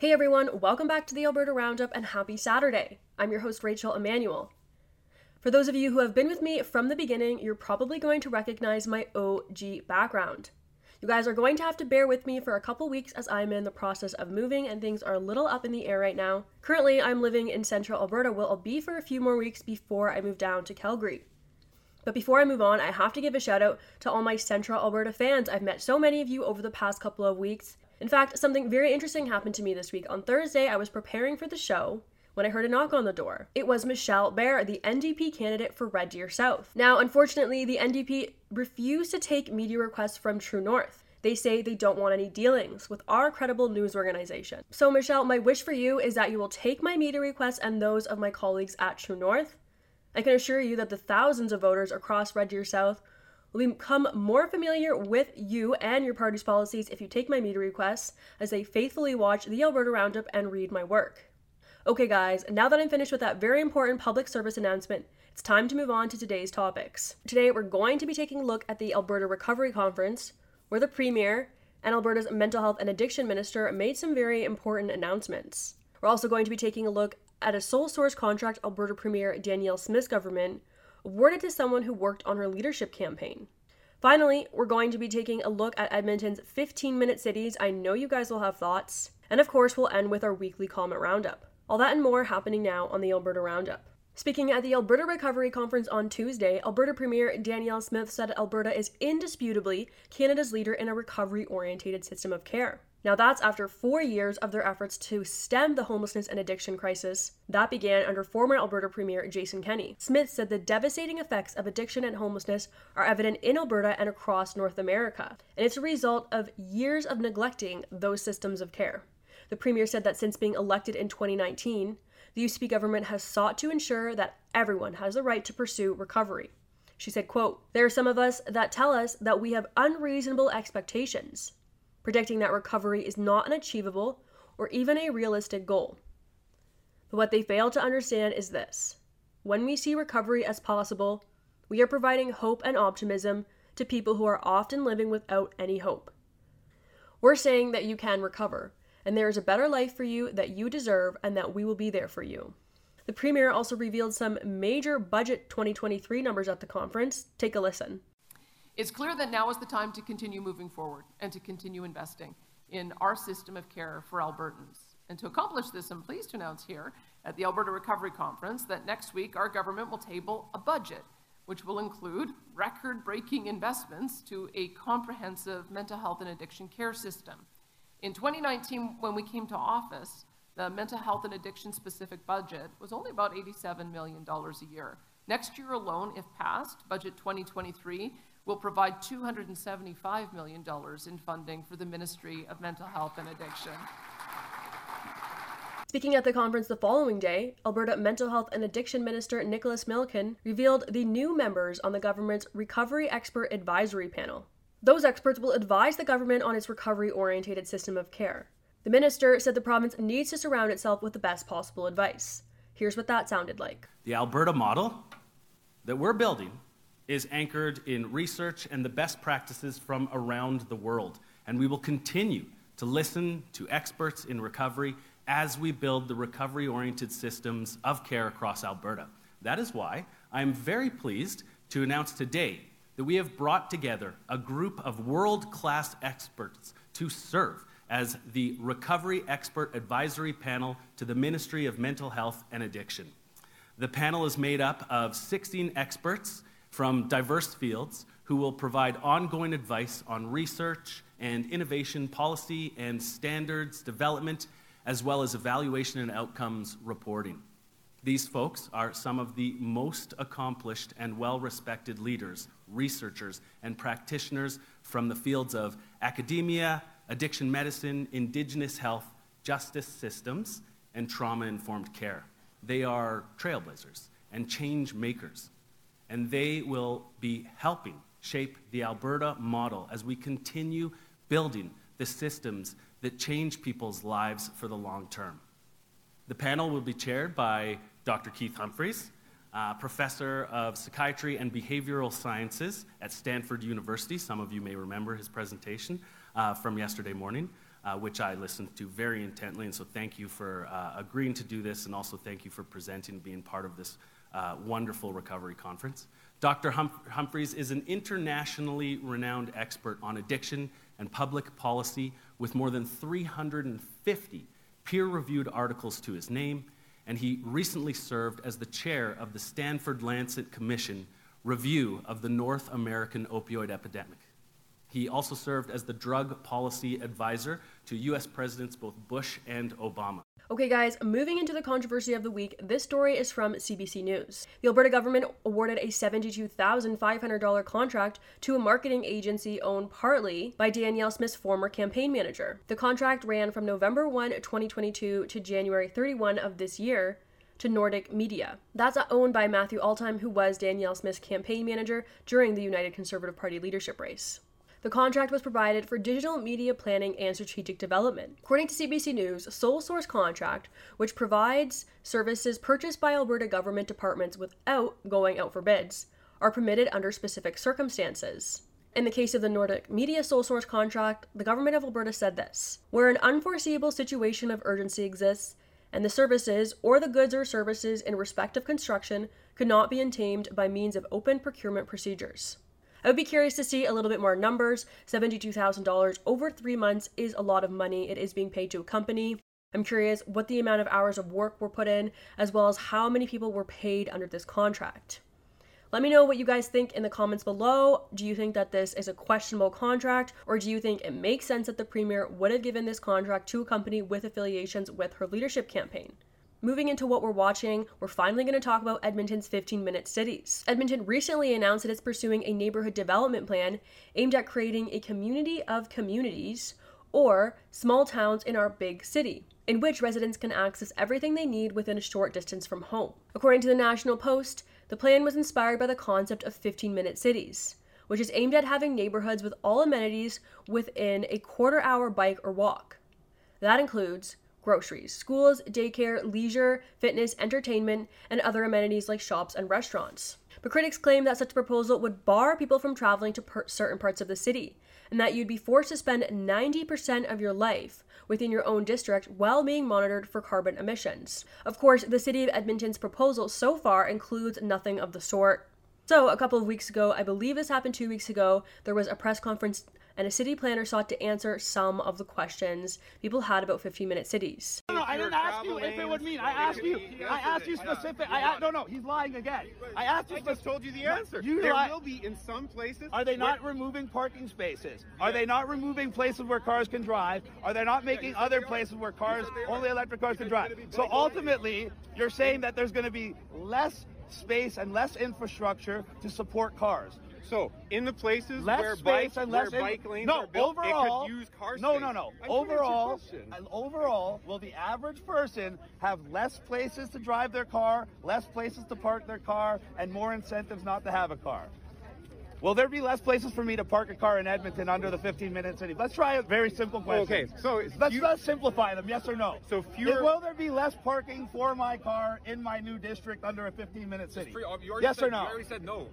Hey everyone, welcome back to the Alberta Roundup and happy Saturday. I'm your host, Rachel Emmanuel. For those of you who have been with me from the beginning, you're probably going to recognize my OG background. You guys are going to have to bear with me for a couple weeks as I'm in the process of moving and things are a little up in the air right now. Currently, I'm living in central Alberta, where I'll be for a few more weeks before I move down to Calgary. But before I move on, I have to give a shout out to all my Central Alberta fans. I've met so many of you over the past couple of weeks. In fact, something very interesting happened to me this week. On Thursday, I was preparing for the show when I heard a knock on the door. It was Michelle Baer, the NDP candidate for Red Deer South. Now, unfortunately, the NDP refused to take media requests from True North. They say they don't want any dealings with our credible news organization. So, Michelle, my wish for you is that you will take my media requests and those of my colleagues at True North. I can assure you that the thousands of voters across Red Deer South will become more familiar with you and your party's policies if you take my media requests as they faithfully watch the Alberta Roundup and read my work. Okay, guys, now that I'm finished with that very important public service announcement, it's time to move on to today's topics. Today, we're going to be taking a look at the Alberta Recovery Conference, where the Premier and Alberta's Mental Health and Addiction Minister made some very important announcements. We're also going to be taking a look at a sole source contract Alberta Premier Danielle Smith's government awarded to someone who worked on her leadership campaign. Finally, we're going to be taking a look at Edmonton's 15 minute cities. I know you guys will have thoughts. And of course, we'll end with our weekly comment roundup. All that and more happening now on the Alberta Roundup. Speaking at the Alberta Recovery Conference on Tuesday, Alberta Premier Danielle Smith said Alberta is indisputably Canada's leader in a recovery oriented system of care. Now, that's after four years of their efforts to stem the homelessness and addiction crisis that began under former Alberta Premier Jason Kenney. Smith said the devastating effects of addiction and homelessness are evident in Alberta and across North America, and it's a result of years of neglecting those systems of care. The Premier said that since being elected in 2019, the UCP government has sought to ensure that everyone has the right to pursue recovery. She said, quote, There are some of us that tell us that we have unreasonable expectations, predicting that recovery is not an achievable or even a realistic goal. But what they fail to understand is this when we see recovery as possible, we are providing hope and optimism to people who are often living without any hope. We're saying that you can recover, and there is a better life for you that you deserve, and that we will be there for you. The Premier also revealed some major budget 2023 numbers at the conference. Take a listen. It's clear that now is the time to continue moving forward and to continue investing in our system of care for Albertans. And to accomplish this, I'm pleased to announce here at the Alberta Recovery Conference that next week our government will table a budget which will include record breaking investments to a comprehensive mental health and addiction care system. In 2019, when we came to office, the mental health and addiction specific budget was only about $87 million a year. Next year alone, if passed, budget 2023 will provide $275 million in funding for the Ministry of Mental Health and Addiction. Speaking at the conference the following day, Alberta Mental Health and Addiction Minister Nicholas Milliken revealed the new members on the government's Recovery Expert Advisory Panel. Those experts will advise the government on its recovery oriented system of care. The minister said the province needs to surround itself with the best possible advice. Here's what that sounded like. The Alberta model that we're building is anchored in research and the best practices from around the world. And we will continue to listen to experts in recovery as we build the recovery oriented systems of care across Alberta. That is why I'm very pleased to announce today that we have brought together a group of world class experts to serve as the Recovery Expert Advisory Panel to the Ministry of Mental Health and Addiction. The panel is made up of 16 experts from diverse fields who will provide ongoing advice on research and innovation policy and standards development, as well as evaluation and outcomes reporting. These folks are some of the most accomplished and well respected leaders, researchers, and practitioners from the fields of academia, addiction medicine, indigenous health, justice systems, and trauma informed care. They are trailblazers and change makers, and they will be helping shape the Alberta model as we continue building the systems that change people's lives for the long term. The panel will be chaired by Dr. Keith Humphreys, uh, professor of psychiatry and behavioral sciences at Stanford University. Some of you may remember his presentation uh, from yesterday morning. uh, which I listened to very intently. And so thank you for uh, agreeing to do this, and also thank you for presenting being part of this uh, wonderful recovery conference. Dr. Hum- Humphreys is an internationally renowned expert on addiction and public policy with more than 350 peer reviewed articles to his name, and he recently served as the chair of the Stanford Lancet Commission review of the North American opioid epidemic. He also served as the drug policy advisor to US Presidents both Bush and Obama. Okay, guys, moving into the controversy of the week, this story is from CBC News. The Alberta government awarded a $72,500 contract to a marketing agency owned partly by Danielle Smith's former campaign manager. The contract ran from November 1, 2022 to January 31 of this year to Nordic Media. That's owned by Matthew Altheim, who was Danielle Smith's campaign manager during the United Conservative Party leadership race. The contract was provided for digital media planning and strategic development. According to CBC News, sole source contract, which provides services purchased by Alberta government departments without going out for bids, are permitted under specific circumstances. In the case of the Nordic Media sole source contract, the government of Alberta said this Where an unforeseeable situation of urgency exists, and the services or the goods or services in respect of construction could not be obtained by means of open procurement procedures. I would be curious to see a little bit more numbers. $72,000 over three months is a lot of money. It is being paid to a company. I'm curious what the amount of hours of work were put in, as well as how many people were paid under this contract. Let me know what you guys think in the comments below. Do you think that this is a questionable contract, or do you think it makes sense that the Premier would have given this contract to a company with affiliations with her leadership campaign? Moving into what we're watching, we're finally going to talk about Edmonton's 15 minute cities. Edmonton recently announced that it's pursuing a neighborhood development plan aimed at creating a community of communities or small towns in our big city, in which residents can access everything they need within a short distance from home. According to the National Post, the plan was inspired by the concept of 15 minute cities, which is aimed at having neighborhoods with all amenities within a quarter hour bike or walk. That includes groceries, schools, daycare, leisure, fitness, entertainment, and other amenities like shops and restaurants. But critics claim that such a proposal would bar people from traveling to per- certain parts of the city, and that you'd be forced to spend 90% of your life within your own district while being monitored for carbon emissions. Of course, the City of Edmonton's proposal so far includes nothing of the sort. So, a couple of weeks ago, I believe this happened two weeks ago, there was a press conference and a city planner sought to answer some of the questions people had about 15 minute cities. No, no, I didn't ask you if it would mean. I asked you. I asked you specific. I no, no, he's lying again. I asked you. I just told you the answer. You there li- will be in some places. Are they not removing parking spaces? Are they not removing places where cars can drive? Are they not making other places where cars, only electric cars can drive? So ultimately, you're saying that there's going to be less space and less infrastructure to support cars. So in the places less where space bike, and where less in- bike lanes no, are built, overall, it could use car no, space. no, no. I'm answer your Overall, and overall, will the average person have less places to drive their car, less places to park their car, and more incentives not to have a car? Will there be less places for me to park a car in Edmonton under the 15-minute city? Let's try a very simple question. Okay, so let's few- let's simplify them. Yes or no? So fewer- Will there be less parking for my car in my new district under a 15-minute city? Free- Yes said, or no? You already said no.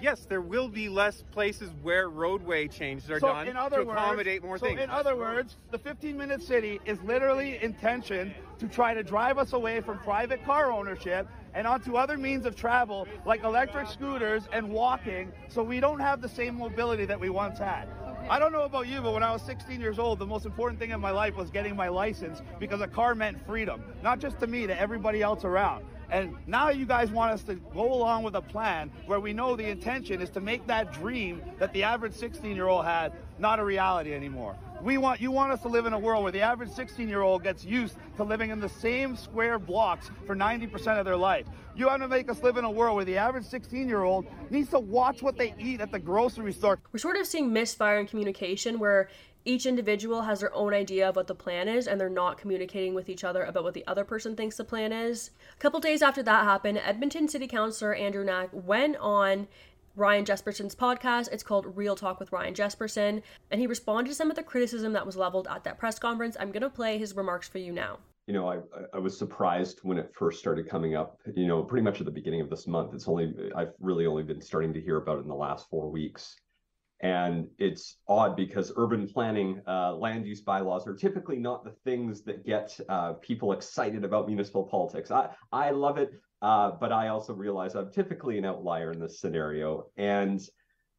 Yes, there will be less places where roadway changes are so done in other to accommodate words, more so things. in other words, the 15-minute city is literally intention to try to drive us away from private car ownership and onto other means of travel like electric scooters and walking, so we don't have the same mobility that we once had. I don't know about you, but when I was 16 years old, the most important thing in my life was getting my license because a car meant freedom, not just to me, to everybody else around. And now you guys want us to go along with a plan where we know the intention is to make that dream that the average 16 year old had not a reality anymore. We want you want us to live in a world where the average 16 year old gets used to living in the same square blocks for 90% of their life. You want to make us live in a world where the average 16 year old needs to watch what they eat at the grocery store. We're sort of seeing misfire in communication where each individual has their own idea of what the plan is and they're not communicating with each other about what the other person thinks the plan is. A couple days after that happened, Edmonton City Councilor Andrew Knack went on Ryan Jespersen's podcast. It's called Real Talk with Ryan Jesperson, and he responded to some of the criticism that was leveled at that press conference. I'm going to play his remarks for you now. you know, I I was surprised when it first started coming up. You know, pretty much at the beginning of this month. It's only I've really only been starting to hear about it in the last four weeks. And it's odd because urban planning, uh, land use bylaws are typically not the things that get uh, people excited about municipal politics. I, I love it, uh, but I also realize I'm typically an outlier in this scenario. And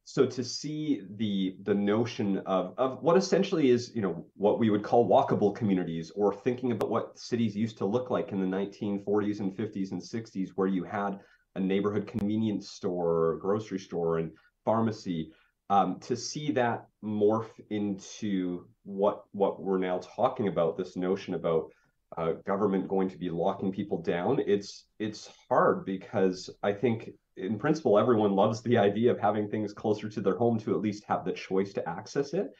so to see the the notion of of what essentially is you know what we would call walkable communities or thinking about what cities used to look like in the 1940s and 50s and 60s where you had a neighborhood convenience store grocery store and pharmacy um, to see that morph into what what we're now talking about this notion about uh, government going to be locking people down it's it's hard because i think in principle, everyone loves the idea of having things closer to their home to at least have the choice to access it.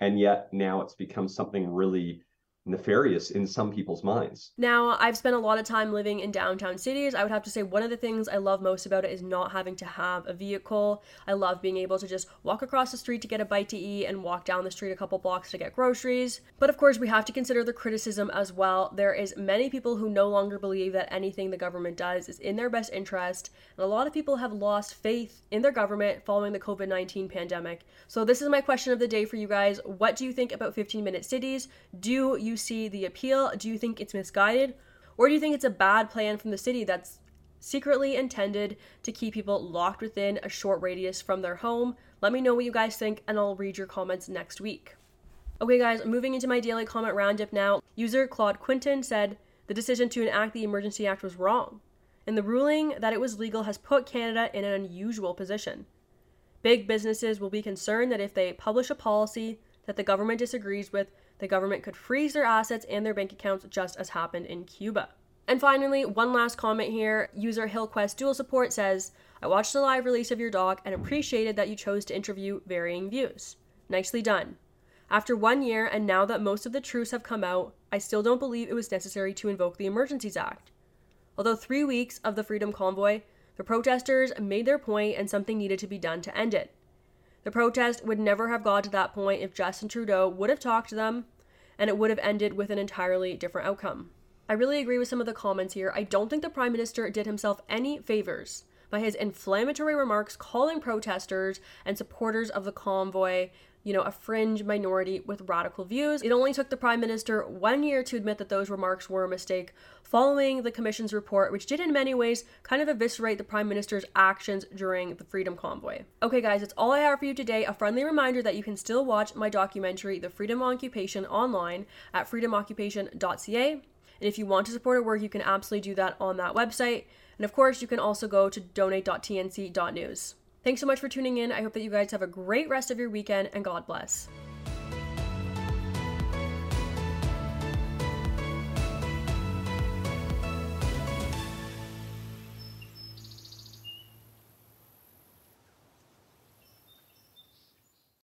And yet now it's become something really nefarious in some people's minds. Now, I've spent a lot of time living in downtown cities. I would have to say one of the things I love most about it is not having to have a vehicle. I love being able to just walk across the street to get a bite to eat and walk down the street a couple blocks to get groceries. But of course, we have to consider the criticism as well. There is many people who no longer believe that anything the government does is in their best interest, and a lot of people have lost faith in their government following the COVID-19 pandemic. So this is my question of the day for you guys. What do you think about 15-minute cities? Do you see the appeal? Do you think it's misguided? Or do you think it's a bad plan from the city that's secretly intended to keep people locked within a short radius from their home? Let me know what you guys think, and I'll read your comments next week. Okay, guys, moving into my daily comment roundup now. User Claude Quinton said the decision to enact the Emergency Act was wrong, and the ruling that it was legal has put Canada in an unusual position. Big businesses will be concerned that if they publish a policy that the government disagrees with, the government could freeze their assets and their bank accounts just as happened in Cuba. And finally, one last comment here. User Hillquest Dual Support says, I watched the live release of your doc and appreciated that you chose to interview varying views. Nicely done. After one year, and now that most of the truths have come out, I still don't believe it was necessary to invoke the Emergencies Act. Although three weeks of the Freedom Convoy, the protesters made their point and something needed to be done to end it. The protest would never have got to that point if Justin Trudeau would have talked to them, and it would have ended with an entirely different outcome. I really agree with some of the comments here. I don't think the Prime Minister did himself any favors by his inflammatory remarks calling protesters and supporters of the convoy you know, a fringe minority with radical views. It only took the Prime Minister one year to admit that those remarks were a mistake, following the Commission's report, which did in many ways kind of eviscerate the Prime Minister's actions during the Freedom Convoy. Okay, guys, that's all I have for you today. A friendly reminder that you can still watch my documentary, The Freedom Occupation, online at freedomoccupation.ca. And if you want to support our work, you can absolutely do that on that website. And of course, you can also go to donate.tnc.news. Thanks so much for tuning in. I hope that you guys have a great rest of your weekend and God bless.